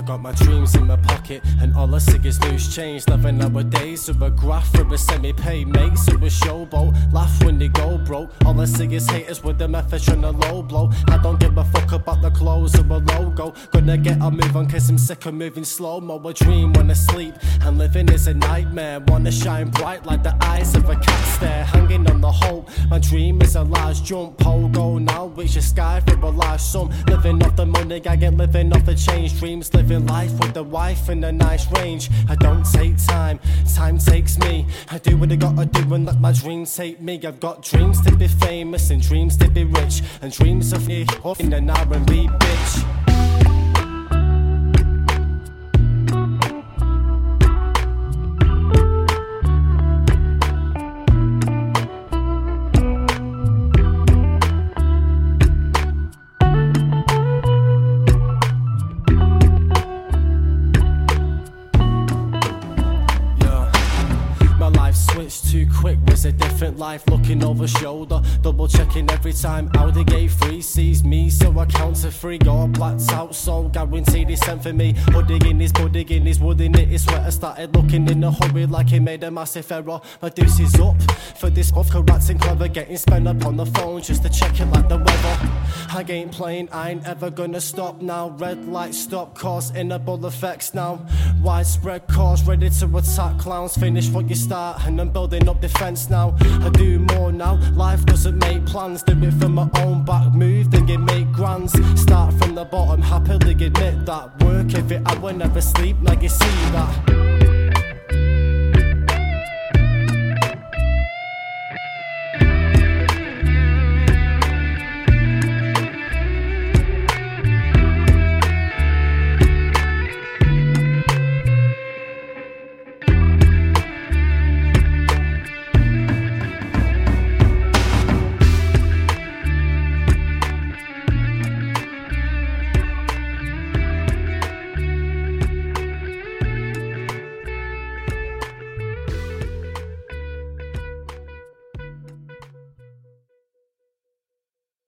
got my dreams in my pocket, and all I see is loose change. Living nowadays with a graph for a semi pay mates who a showboat. Laugh when they go broke. All I see is haters with the method trying to low blow. I don't give a fuck about the clothes or a logo. Gonna get a move on cause I'm sick of moving slow mo. A dream when I sleep, and living is a nightmare. Wanna shine bright like the eyes of a cat stare. Hanging on the hope. My dream is a large jump. Pogo now, reach the sky for a large sum. Living off the money, I get living off the change. Dreams living life with the wife in a nice range. I don't take time, time takes me. I do what I gotta do and let my dreams take me. I've got dreams to be famous and dreams to be rich, and dreams of me in an R&B bitch. Switched too quick, was a different life. Looking over shoulder, double checking every time. Audi gate free sees me, so I count to three. God blacked out, so guaranteed he sent for me. Hoodie in his pudding in his wood in it. His sweater started looking in a hurry like he made a massive error. My deuce is up for this off and clever, getting spent up on the phone just to check it like the weather. I ain't playing, I ain't ever gonna stop now. Red light stop, cause inable effects now. Widespread cause ready to attack clowns. Finish what you start, and I'm building up defense now. I do more now. Life doesn't make plans, do it from my own back. Move, then get make grands. Start from the bottom, happily admit that. Work if it, I will never sleep, like you see that.